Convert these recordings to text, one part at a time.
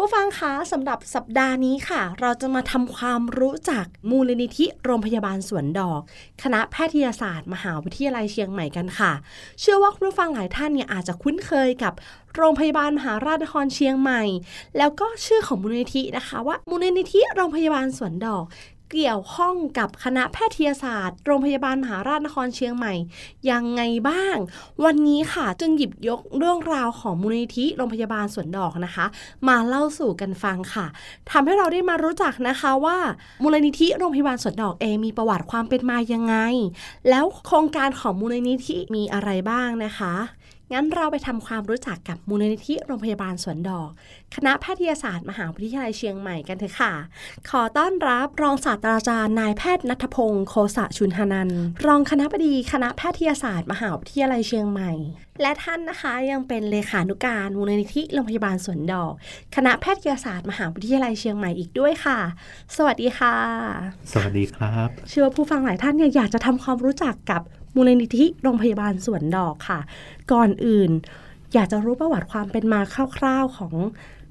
ผู้ฟังคะสำหรับสัปดาห์นี้ค่ะ เราจะมาทำความรู้จักมูลนิธิโรงพยาบาลสวนดอก คณะแพทยศาสตร์ มหาวิทยาลัยเชียงใหม่กันค่ะ เชื่อว่าคุณผู้ฟังหลายท่านเนี่ยอาจจะคุ้นเคยกับโรงพยาบาลมหาราชนครเชียงใหม่ แล้วก็ชื่อของมูลนิธินะคะ ว่ามูลนิธิโรงพยาบาลสวนดอก เกี่ยวข้องกับคณะแพทยศาสตร์ โรงพยาบาลมหาราชนครเชียงใหม่ ยังไงบ้าง วันนี้ค่ะจึงหยิบยกเรื่องราวของมูลนิธิโรงพยาบาลสวนดอกนะคะ มาเล่าสู่กันฟังค่ะทำให้เราได้มารู้จักนะคะว่ามูลนิธิโรงพยาบาลสวนดอกเองมีประวัติความเป็นมายังไง แล้วโครงการของมูลนิธิมีอะไรบ้างนะคะ งั้นเราไปทำความรู้จักกับมูลนิธิโรงพยาบาลสวนดอก คณะแพทยศาสตร์มหาวิทยาลัยเชียงใหม่กันเถอะค่ะ ขอต้อนรับรองศาสตราจารย์นายแพทย์นัทพงศ์โคสะชุนหนันท์รองคณะบดีคณะแพทยศาสตร์ มหาวิทยาลัยเชียงใหม่ และท่านนะคะยังเป็นเลขานุการมูลนิธิโรงพยาบาลสวนดอก คณะแพทยศาสตร์ มหาวิทยาลัยเชียงใหม่อีกด้วยค่ะ สวัสดีค่ะ สวัสดีครับ เชื่อว่าผู้ฟังหลายท่านเนี่ยอยากจะทำความรู้จักกับ มูลนิธิโรงพยาบาลสวนดอกค่ะ ก่อนอื่น อยากจะรู้ประวัติความเป็นมาคร่าวๆของ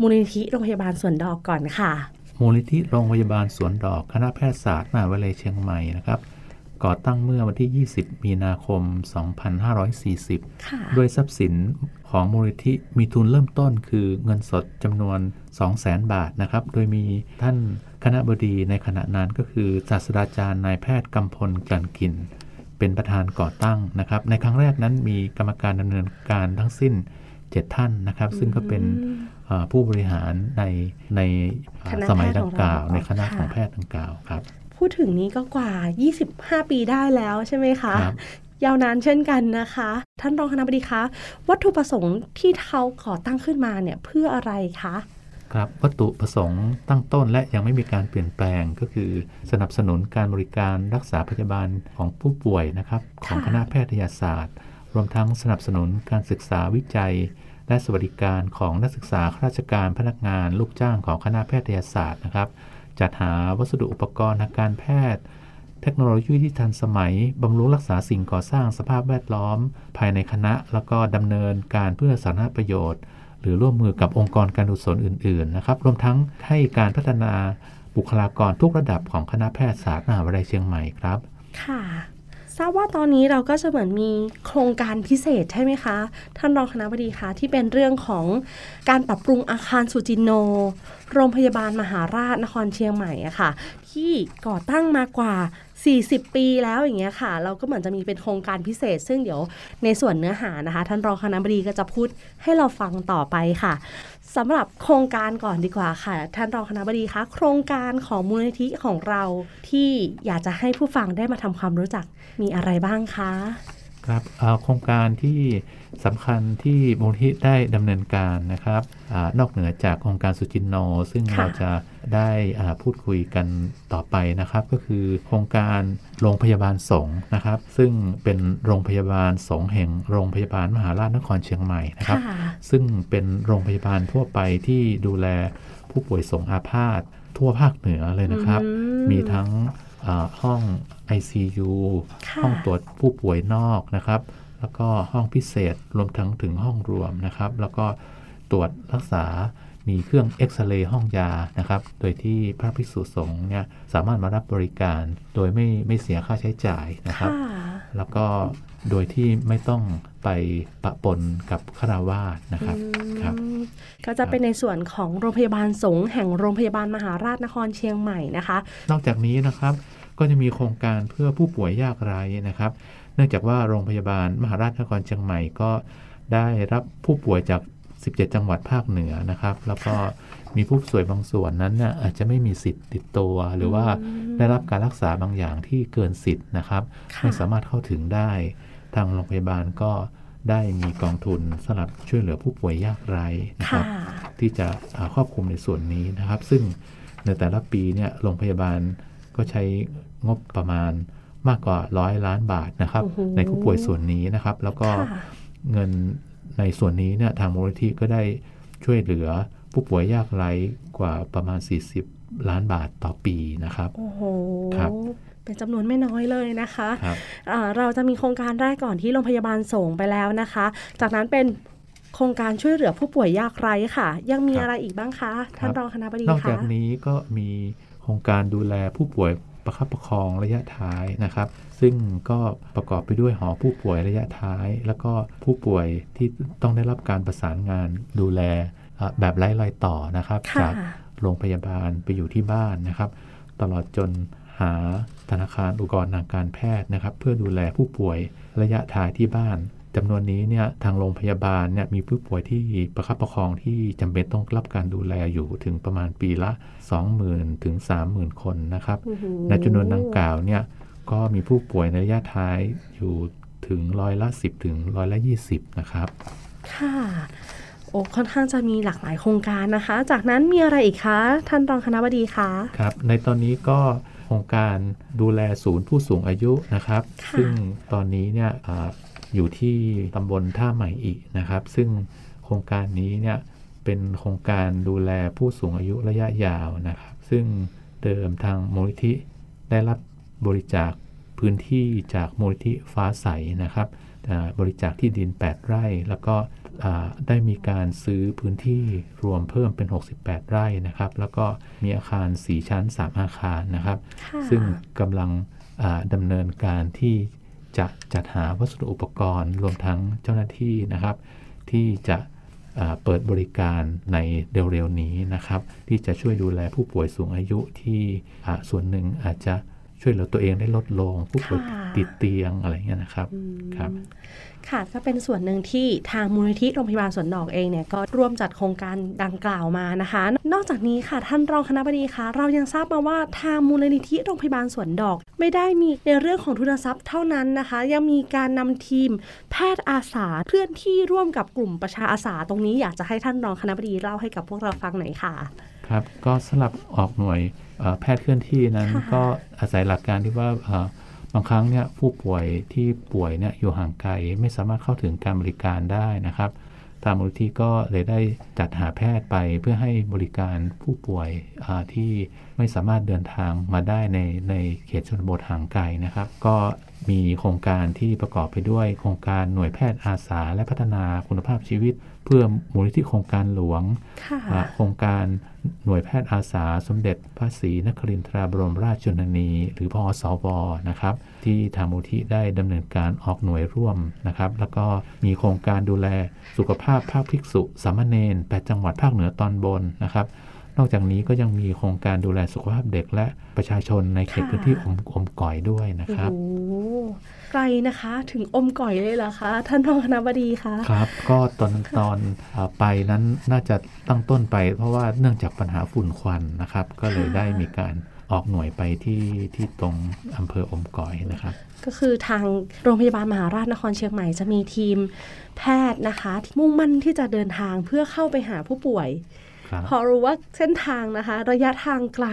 มูลนิธิโรงพยาบาลสวนดอกก่อนค่ะ มูลนิธิโรงพยาบาลสวนดอกคณะแพทยศาสตร์มหาวิทยาลัยเชียงใหม่นะครับก่อตั้งเมื่อวันที่ 20 มีนาคม 2540ค่ะด้วยทรัพย์สินของมูลนิธิมีทุนเริ่มต้นคือเงินสดจำนวน 200,000 บาทนะครับ โดยมีท่านคณะบดีในขณะนั้นก็คือศาสตราจารย์นายแพทย์กำพลกลั่นกิน เป็นประธานก่อตั้งนะครับ ในครั้งแรกนั้นมีกรรมการดำเนินการทั้งสิ้น 7 ท่านนะครับ ซึ่งก็เป็นเอ่อผู้บริหารในในเอ่อคณะสมัยแพทย์ดังกล่าวของเราในคณะค่ะของแพทย์ดังกล่าวครับ พูดถึงนี้ก็กว่า 25 ปีได้แล้วใช่ไหมคะครับยาวนานเช่นกันนะคะ ท่านรองคณะบดีคะ วัตถุประสงค์ที่เขาก่อตั้งขึ้นมาเนี่ยเพื่ออะไรคะ ครับวัตถุประสงค์ตั้งต้นและยังไม่มีการเปลี่ยนแปลงก็คือสนับสนุนการบริการรักษาพยาบาลของผู้ป่วยนะครับของคณะแพทยศาสตร์ รวมทั้งสนับสนุนการศึกษาวิจัย และสวัสดิการของนักศึกษาข้าราชการพนักงาน ลูกจ้างของคณะแพทยศาสตร์นะครับ จัดหาวัสดุอุปกรณ์ทางการแพทย์ เทคโนโลยีที่ทันสมัยบำรุงรักษาสิ่งก่อสร้างสภาพแวดล้อม ภายในคณะ แล้วก็ดำเนินการเพื่อสาธารณประโยชน์ รือร่วมมือกับองค์กรการกุศลอื่นๆนะครับรวมทั้งให้การพัฒนาบุคลากรทุกระดับของคณะแพทยศาสตร์มหาวิทยาลัยเชียงใหม่ครับ ค่ะทราบว่าตอนนี้เราก็จะเหมือนมีโครงการพิเศษใช่ไหมคะ ท่านรองคณะบดีคะที่เป็นเรื่องของการปรับปรุงอาคารสุจินโน โรงพยาบาลมหาราชนครเชียงใหม่อะค่ะ ที่ก่อตั้งมากว่า 40 ปีแล้วอย่างเงี้ยค่ะ เราก็เหมือนจะมีเป็นโครงการพิเศษ ซึ่งเดี๋ยวในส่วนเนื้อหานะคะ ท่านรองคณะบดีก็จะพูดให้เราฟังต่อไปค่ะสำหรับโครงการก่อนดีกว่าค่ะ ท่านรองคณะบดีคะโครงการของมูลนิธิของเราที่อยากจะให้ผู้ฟังได้มาทำความรู้จักมีอะไรบ้างคะ ครับเอ่อโครงการที่สำคัญที่มูลที่ได้ดำเนินการนะครับอานอกเหนือจากโครงการสุจินโน ซึ่งค่ะเราจะได้อ่าพูดคุยกันต่อไปนะครับ ก็คือโครงการโรงพยาบาลสงฆ์นะครับ ซึ่งเป็นโรงพยาบาลสงฆ์แห่งโรงพยาบาลมหาราชนครเชียงใหม่นะครับค่ะซึ่งเป็นโรงพยาบาลทั่วไปที่ดูแลผู้ป่วยสงอาพาธทั่วภาคเหนือเลยนะครับอืมมีทั้งอ่า ห้อง ICU ค่ะห้องตรวจผู้ป่วยนอกนะครับ แล้วก็ห้องพิเศษรวมทั้งถึงห้องรวมนะครับ แล้วก็ตรวจรักษา มีเครื่องเอ็กซเรย์ห้องยานะครับ โดยที่พระภิกษุสงฆ์เนี่ยสามารถมารับบริการโดยไม่ไม่เสียค่าใช้จ่ายนะครับค่ะแล้วก็โดยที่ไม่ต้องไปปะปนกับฆราวาสนะครับครับอืมก็จะเป็นในส่วนของโรงพยาบาลสงฆ์แห่งโรงพยาบาลมหาราชนครเชียงใหม่นะคะ นอกจากนี้นะครับก็จะมีโครงการเพื่อผู้ป่วยยากไร้นะครับ เนื่องจากว่าโรงพยาบาลมหาราชนครเชียงใหม่ก็ได้รับผู้ป่วยจาก 17 จังหวัดภาคเหนือนะครับ แล้วก็มีผู้ป่วยบางส่วนนั้นน่ะอาจจะไม่มีสิทธิ์ติดตัว หรือว่าได้รับการรักษาบางอย่างที่เกินสิทธิ์นะครับค่ะไม่สามารถเข้าถึงได้ ทางโรงพยาบาลก็ได้มีกองทุนสำหรับช่วยเหลือผู้ป่วยยากไร้นะคค่ะรับ ที่จะอ่าครอบคลุมในส่วนนี้นะครับ ซึ่งในแต่ละปีเนี่ยโรงพยาบาลก็ใช้งบประมาณมากกว่าร้อยล้านบาทนะครับโอ้โหในผู้ป่วยส่วนนี้นะครับ แล้วก็ค่ะเงิน ในส่วนนี้เนี่ยทางมูลนิธิก็ได้ช่วยเหลือผู้ป่วยยากไร้กว่าประมาณ 40 ล้านบาทต่อปีนะครับ โอ้โหครับเป็นจำนวนไม่น้อยเลยนะคะครับอ่าเราจะมีโครงการแรกก่อนที่โรงพยาบาลส่งไปแล้วนะคะ จากนั้นเป็นโครงการช่วยเหลือผู้ป่วยยากไร้ค่ะ ยังมีครับอะไรอีกบ้างคะ ท่านรองคณะบดีนอกคะจากนี้ก็มีโครงการดูแลผู้ป่วย ประคับประคองระยะท้ายนะครับ ซึ่งก็ประกอบไปด้วยหอผู้ป่วยระยะท้าย แล้วก็ผู้ป่วยที่ต้องได้รับการประสานงานดูแลอะแบบไร้รอยต่อนะครับค่ะจากโรงพยาบาลไปอยู่ที่บ้านนะครับ ตลอดจนหาธนาคารอุปกรณ์ทางการแพทย์นะครับ เพื่อดูแลผู้ป่วยระยะท้ายที่บ้าน จำนวนนี้เนี่ยทางโรงพยาบาลเนี่ยมีผู้ป่วยที่ประคับประคองที่จำเป็นต้องรับการดูแลอยู่ถึงประมาณปีละ 20,000ถึง30,000 คนนะครับโอ้โหในจำนวนดังกล่าวเนี่ยก็มีผู้ป่วยในระยะท้ายอยู่ถึงร้อยละ 10 ถึงร้อยละ 20 นะครับ ค่ะโอ้ค่อนข้างจะมีหลากหลายโครงการนะคะ จากนั้นมีอะไรอีกคะ ท่านรองคณะบดีคะครับ ในตอนนี้ก็โครงการดูแลศูนย์ผู้สูงอายุนะครับค่ะซึ่งตอนนี้เนี่ย อาอยู่ที่ตำบลท่าใหม่อีกนะครับ ซึ่งโครงการนี้เนี่ยเป็นโครงการดูแลผู้สูงอายุระยะยาวนะครับ ซึ่งเดิมทางมูลนิธิได้รับบริจาคพื้นที่จากมูลนิธิฟ้าใสนะครับอ่าบริจาคที่ดิน 8 ไร่ แล้วก็อ่าได้มีการซื้อพื้นที่รวมเพิ่มเป็น 68 ไร่นะครับ แล้วก็มีอาคาร 4 ชั้น 3 อาคารนะครับค่ะซึ่งกำลังอ่าดำเนินการที่ จะจัดหาวัสดุอุปกรณ์ รวมทั้งเจ้าหน้าที่นะครับ ที่จะอ่าเปิดบริการในเร็วๆนี้นะครับ ที่จะช่วยดูแลผู้ป่วยสูงอายุที่อ่าส่วนหนึ่งอาจจะช่วยเหลือตัวเองได้ลดลง ผู้ป่วยค่ะติดเตียงอะไรเงี้ยนะครับอืมครับ ค่ะก็เป็นส่วนหนึ่งที่ทางมูลนิธิโรงพยาบาลสวนดอกเองเนี่ยก็ร่วมจัดโครงการดังกล่าวมานะคะ นอกจากนี้ค่ะท่านรองคณะบดีคะเรายังทราบมาว่าทางมูลนิธิโรงพยาบาลสวนดอก ไม่ได้มีในเรื่องของทุนทรัพย์เท่านั้นนะคะ ยังมีการนำทีมแพทย์อาสาเคลื่อนที่ร่วมกับกลุ่มประชาอาสา ตรงนี้อยากจะให้ท่านรองคณะบดีเล่าให้กับพวกเราฟังหน่อยค่ะครับก็สำหรับออกหน่วยเอ่อแพทย์เคลื่อนที่นั้นค่ะก็อาศัยหลักการที่ว่าเอ่อ บางครั้งเนี่ยผู้ป่วยที่ป่วยเนี่ยอยู่ห่างไกลไม่สามารถเข้าถึงการบริการได้นะครับ ทางมูลที่ก็เลยได้จัดหาแพทย์ไปเพื่อให้บริการผู้ป่วยที่ไม่สามารถเดินทางมาได้ในในเขตชนบทห่างไกลนะครับ ก็ มีโครงการที่ประกอบไปด้วยโครงการหน่วยแพทย์อาสา และพัฒนาคุณภาพชีวิต เพื่อมูลนิธิโครงการหลวงค่ะอ่าโครงการหน่วยแพทย์อาสา สมเด็จพระศรีนครินทราบรมราชชนนี หรือพอสวนะครับ ที่ทางมูลที่ได้ดำเนินการออกหน่วยร่วมนะครับ แล้วก็มีโครงการดูแลสุขภาพภาคภิกษุสามเณรแปดจังหวัดภาคเหนือตอนบนนะครับ นอกจากนี้ก็ยังมีโครงการดูแลสุขภาพเด็กและประชาชนในเขตค่ะพื้นที่อมอมก่อยด้วยนะครับโอ้โหไกลนะคะถึงอมก่อยเลยเหรอคะท่านรองคณะบดีคะครับ ก็ตอนตอนอาไปนั้นน่าจะตั้งต้นไป เพราะว่าเนื่องจากปัญหาฝุ่นควันนะครับ ก็เลยได้มีการออกหน่วยไปที่ที่ตรงอำเภออมก่อยนะครับ ก็คือทางโรงพยาบาลมหาราชนครเชียงใหม่จะมีทีมแพทย์นะคะที่มุ่งมั่นที่จะเดินทางเพื่อเข้าไปหาผู้ป่วยครับ พอรู้ว่าเส้นทางนะคะ ระยะทางไกล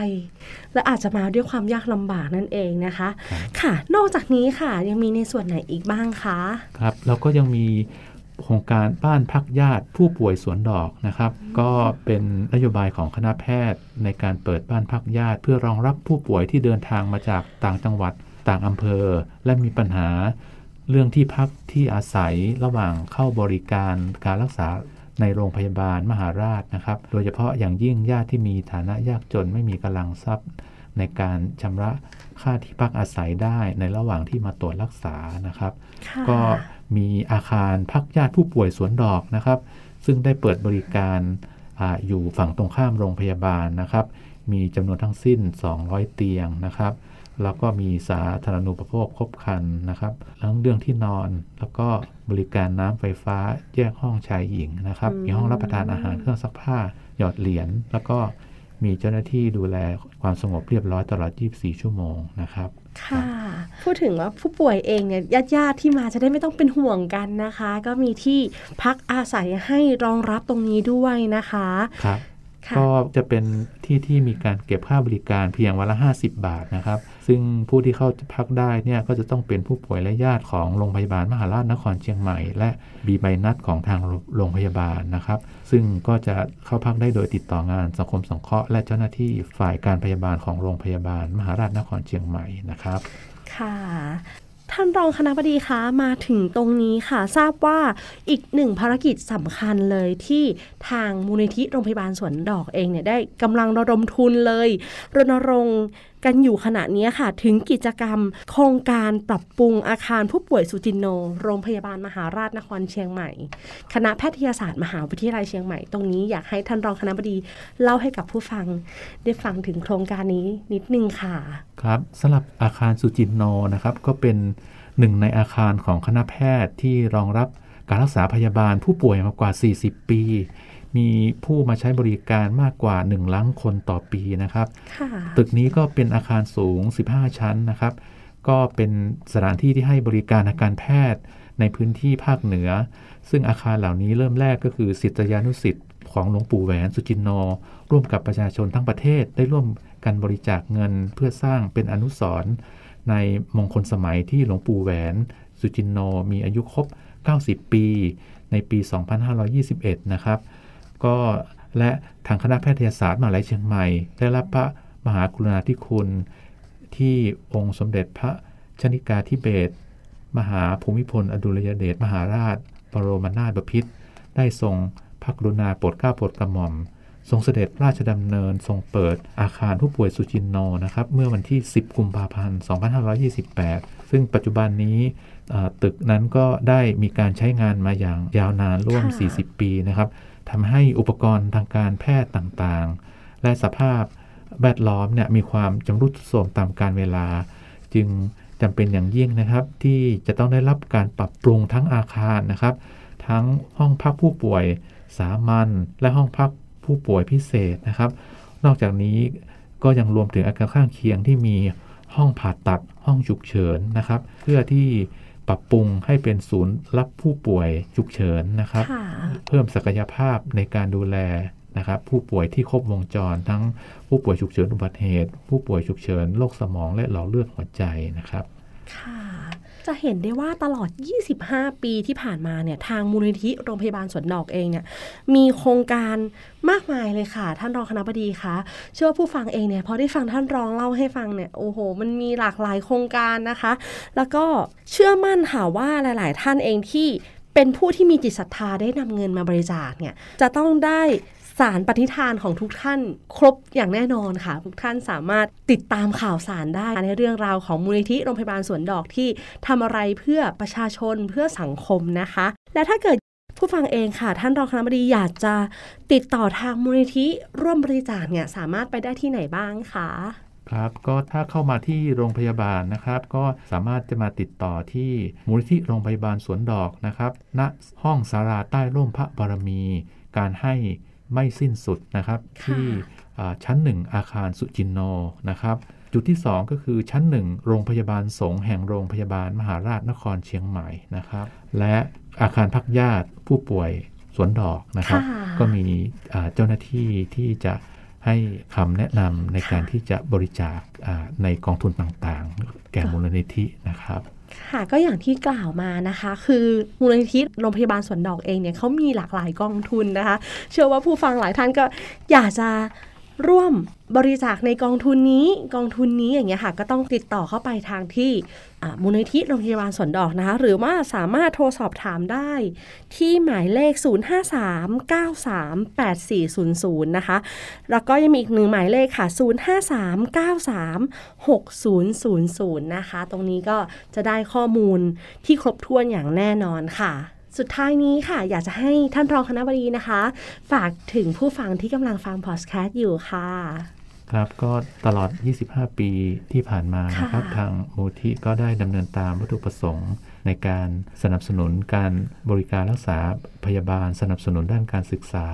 และอาจจะมาด้วยความยากลำบากนั่นเองนะคะครับค่ะ นอกจากนี้ค่ะยังมีในส่วนไหนอีกบ้างคะครับแล้วก็ยังมีโครงการบ้านพักญาติผู้ป่วยสวนดอกนะครับ ก็เป็นนโยบายของคณะแพทย์ในการเปิดบ้านพักญาติ เพื่อรองรับผู้ป่วยที่เดินทางมาจากต่างจังหวัดต่างอำเภอ และมีปัญหาเรื่องที่พักที่อาศัยระหว่างเข้าบริการการรักษา ในโรงพยาบาลมหาราชนะครับ โดยเฉพาะอย่างยิ่งญาติที่มีฐานะยากจนไม่มีกำลังทรัพย์ ในการชำระค่าที่พักอาศัยได้ในระหว่างที่มาตรวจรักษานะครับค่ะก็มีอาคารพักญาติผู้ป่วยสวนดอกนะครับ ซึ่งได้เปิดบริการอาอยู่ฝั่งตรงข้ามโรงพยาบาลนะครับ มีจำนวนทั้งสิ้น 200 เตียงนะครับ แล้วก็มีสาธารณูปโภคครบครันนะครับทั้งเรื่องที่นอนแล้วก็บริการน้ำไฟฟ้าแยกห้องชายหญิงนะครับ มีห้องรับประทานอาหารเครื่องซักผ้าหยอดเหรียญแล้วก็มีเจ้าหน้าที่ดูแลความสงบเรียบร้อยตลอด 24 ชั่วโมงนะครับ ค่ะ พูดถึงว่าผู้ป่วยเองเนี่ยญาติญาติๆที่มาจะได้ไม่ต้องเป็นห่วงกันนะคะ ก็มีที่พักอาศัยให้รองรับตรงนี้ด้วยนะคะ ครับค่ะก็จะเป็นที่ที่มีการเก็บค่าบริการเพียงวันละ 50 บาทนะครับ ซึ่งผู้ที่เข้าพักได้เนี่ยก็จะต้องเป็นผู้ป่วยและญาติของโรงพยาบาลมหาราชนครเชียงใหม่ และบีใบนัดของทางโรงพยาบาลนะครับ ซึ่งก็จะเข้าพักได้โดยติดต่องานสังคมสงเคราะห์และเจ้าหน้าที่ฝ่ายการพยาบาลของโรงพยาบาลมหาราชนครเชียงใหม่นะครับค่ะ ท่านรองคณะบดีคะมาถึงตรงนี้ค่ะ ทราบว่าอีกหนึ่งภารกิจสำคัญเลยที่ทางมูลนิธิโรงพยาบาลสวนดอกเองเนี่ยได้กำลังระดมทุนเลยรณรงค์กันอยู่ขณะนี้ค่ะ ถึงกิจกรรม โครงการปรับปรุงอาคารผู้ป่วยสุจินโน โรงพยาบาลมหาราชนครเชียงใหม่ คณะแพทยศาสตร์มหาวิทยาลัยเชียงใหม่ ตรงนี้อยากให้ท่านรองคณะบดีเล่าให้กับผู้ฟัง ได้ฟังถึงโครงการนี้นิดนึงค่ะ ครับสำหรับอาคารสุจินโนนะครับก็เป็น หนึ่งในอาคารของคณะแพทย์ที่รองรับการรักษาพยาบาลผู้ป่วยมากว่า 40 ปี มีผู้มาใช้บริการมากกว่า1ล้านคนต่อปีนะครับค่ะตึกนี้ก็เป็นอาคารสูง 15 ชั้นนะครับ ก็เป็นสถานที่ที่ให้บริการทางการแพทย์ในพื้นที่ภาคเหนือ ซึ่งอาคารเหล่านี้เริ่มแรกก็คือศิษยานุศิษย์ของหลวงปู่แหวนสุจินโน ร่วมกับประชาชนทั้งประเทศได้ร่วมกันบริจาคเงินเพื่อสร้างเป็นอนุสรณ์ ในมงคลสมัยที่หลวงปู่แหวน สุจินโนมีอายุครบ 90 ปี ในปี 2521 นะครับ ก็และทางคณะแพทยศาสตร์มหาลัยเชียงใหม่ ได้รับพระมหากรุณาธิคุณที่องค์สมเด็จพระชนิกาธิเบศมหาภูมิพล อดุลยเดชมหาราช บรมนาถบพิตรได้ทรงพระกรุณาโปรดเกล้าโปรดกระหม่อม ทรงเสด็จราชดำเนินทรงเปิดอาคารผู้ป่วยสุจินโนนะครับเมื่อวันที่ 10 กุมภาพันธ์ 2528 ซึ่งปัจจุบันนี้เอ่อตึกนั้นก็ได้มีการใช้งานมาอย่างยาวนานร่วมค่ะ40 ปีนะครับทำให้อุปกรณ์ทางการแพทย์ต่างๆ และสภาพแวดล้อมเนี่ยมีความจำรุดทรุดโทรมตามการเวลา จึงจำเป็นอย่างยิ่งนะครับ ที่จะต้องได้รับการปรับปรุงทั้งอาคารนะครับ ทั้งห้องพักผู้ป่วยสามัญและห้องพัก ผู้ป่วยพิเศษนะครับ นอกจากนี้ก็ยังรวมถึงอาการข้างเคียงที่มีห้องผ่าตัดห้องฉุกเฉินนะครับ เพื่อที่ปรับปรุงให้เป็นศูนย์รับผู้ป่วยฉุกเฉินนะครับค่ะเพิ่มศักยภาพในการดูแลนะครับ ผู้ป่วยที่ครบวงจร ทั้งผู้ป่วยฉุกเฉินอุบัติเหตุ ผู้ป่วยฉุกเฉินโรคสมองและหลอดเลือดหัวใจนะครับ ค่ะ จะเห็นได้ว่าตลอด 25 ปีที่ผ่านมาเนี่ยทางมูลนิธิโรงพยาบาลสวนดอกเองเนี่ยมีโครงการมากมายเลยค่ะ ท่านรองคณะบดีคะเชื่อว่าผู้ฟังเองเนี่ยพอได้ฟังท่านรองเล่าให้ฟังเนี่ยโอ้โห มันมีหลากหลายโครงการนะคะ แล้วก็เชื่อมั่นค่ะว่าหลาย ๆ ท่านเองที่เป็นผู้ที่มีจิตศรัทธาได้นำเงินมาบริจาคเนี่ยจะต้องได้ สารปฏิฐานของทุกท่านครบอย่างแน่นอนค่ะ ทุกท่านสามารถติดตามข่าวสารได้ในเรื่องราวของมูลนิธิโรงพยาบาลสวนดอกที่ทำอะไรเพื่อประชาชนเพื่อสังคมนะคะ และถ้าเกิดผู้ฟังเองค่ะ ท่านรองคณะบดีอยากจะติดต่อทางมูลนิธิร่วมบริจาคเนี่ยสามารถไปได้ที่ไหนบ้างคะครับก็ถ้าเข้ามาที่โรงพยาบาลนะครับ ก็สามารถจะมาติดต่อที่มูลนิธิโรงพยาบาลสวนดอกนะครับ ณห้องสาราใต้ร่มพระบารมี การให้ ไม่สิ้นสุดนะครับค่ะที่อ่าชั้น1อาคารสุจินโนนะครับจุดที่ 2 ก็คือชั้น 1 โรงพยาบาลสงฆ์แห่งโรงพยาบาลมหาราชนครเชียงใหม่นะครับ และอาคารพักญาติผู้ป่วยสวนดอกนะครับค่ะก็มีอ่าเจ้าหน้าที่ที่จะให้คำแนะนำในการที่จะบริจาคอ่าในกองทุนต่างๆ แก่มูลนิธินะครับ ค่ะก็อย่างที่กล่าวมานะคะ คือมูลนิธิโรงพยาบาลสวนดอกเองเนี่ยเขามีหลากหลายกองทุนนะคะ เชื่อว่าผู้ฟังหลายท่านก็อยากจะ ร่วมบริจาคในกองทุนนี้กองทุนนี้อย่างเงี้ยค่ะ ก็ต้องติดต่อเข้าไปทางที่มูลนิธิโรงพยาบาลสวนดอกนะคะ หรือว่าสามารถโทรสอบถามได้ ที่หมายเลข 053938400 นะคะ แล้วก็ยังมีอีกหนึ่งหมายเลขค่ะ 053936000 นะคะ ตรงนี้ก็จะได้ข้อมูลที่ครบถ้วนอย่างแน่นอนค่ะ สุดท้ายนี้ค่ะ อยากจะให้ท่านรองคณะบดีนะคะ ฝากถึงผู้ฟังที่กำลังฟังพอดแคสต์อยู่ค่ะ ครับก็ตลอด 25 ปีที่ผ่านมานะครับค่ะทางมูลที่ก็ได้ดำเนินตามวัตถุประสงค์ ในการสนับสนุนการบริการรักษาพยาบาล สนับสนุนด้านการศึกษา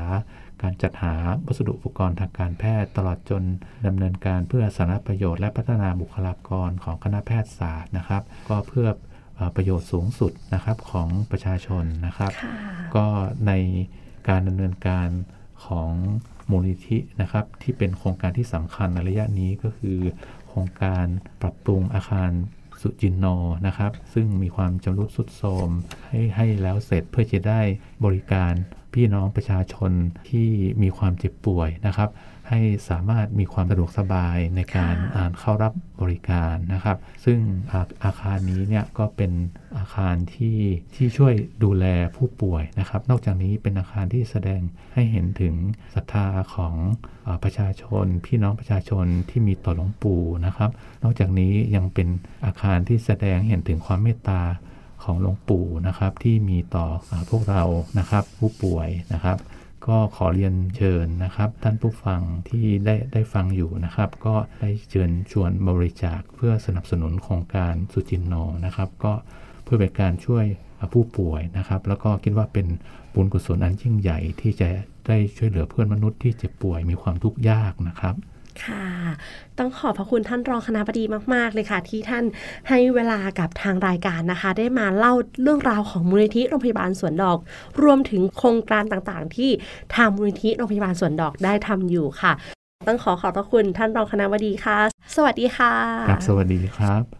การจัดหาวัสดุอุปกรณ์ทางการแพทย์ ตลอดจนดำเนินการเพื่อสาธารณประโยชน์และพัฒนาบุคลากรของคณะแพทยศาสตร์นะครับ ก็เพื่อเอ่อ ประโยชน์สูงสุดนะครับของประชาชนนะครับค่ะก็ในการดำเนินการของมูลนิธินะครับ ที่เป็นโครงการที่สำคัญในระยะนี้ก็คือ โครงการปรับปรุงอาคารสุจินโนนะครับ ซึ่งมีความจำรุดสุดโทรมให้ให้แล้วเสร็จเพื่อจะได้บริการพี่น้องประชาชนที่มีความเจ็บป่วยนะครับ ให้สามารถมีความสะดวกสบายในการค่ะอ่าเข้ารับบริการนะครับ ซึ่งอาอาคารนี้เนี่ยก็เป็นอาคารที่ที่ช่วยดูแลผู้ป่วยนะครับ นอกจากนี้เป็นอาคารที่แสดงให้เห็นถึงศรัทธาของอาประชาชน พี่น้องประชาชนที่มีต่อหลวงปู่นะครับ นอกจากนี้ยังเป็นอาคารที่แสดงเห็นถึงความเมตตาของหลวงปู่นะครับที่มีต่ออาพวกเรานะครับผู้ป่วยนะครับ ก็ขอเรียนเชิญนะครับ ท่านผู้ฟังที่ได้ได้ฟังอยู่นะครับ ก็ได้เชิญชวนบริจาคเพื่อสนับสนุนโครงการสุจินโนนะครับ ก็เพื่อเป็นการช่วยผู้ป่วยนะครับ แล้วก็คิดว่าเป็นบุญกุศลอันยิ่งใหญ่ที่จะได้ช่วยเหลือเพื่อนมนุษย์ที่เจ็บป่วยมีความทุกข์ยากนะครับ ค่ะ ต้องขอบพระคุณท่านรองคณะบดีมาก ๆ เลยค่ะ ที่ท่านให้เวลากับทางรายการนะคะ ได้มาเล่าเรื่องราวของมูลนิธิโรงพยาบาลสวนดอก รวมถึงโครงการต่างๆ ที่ทางมูลนิธิโรงพยาบาลสวนดอกได้ทำอยู่ค่ะ ต้องขอขอบพระคุณท่านรองคณะบดีค่ะ สวัสดีค่ะครับสวัสดีครับ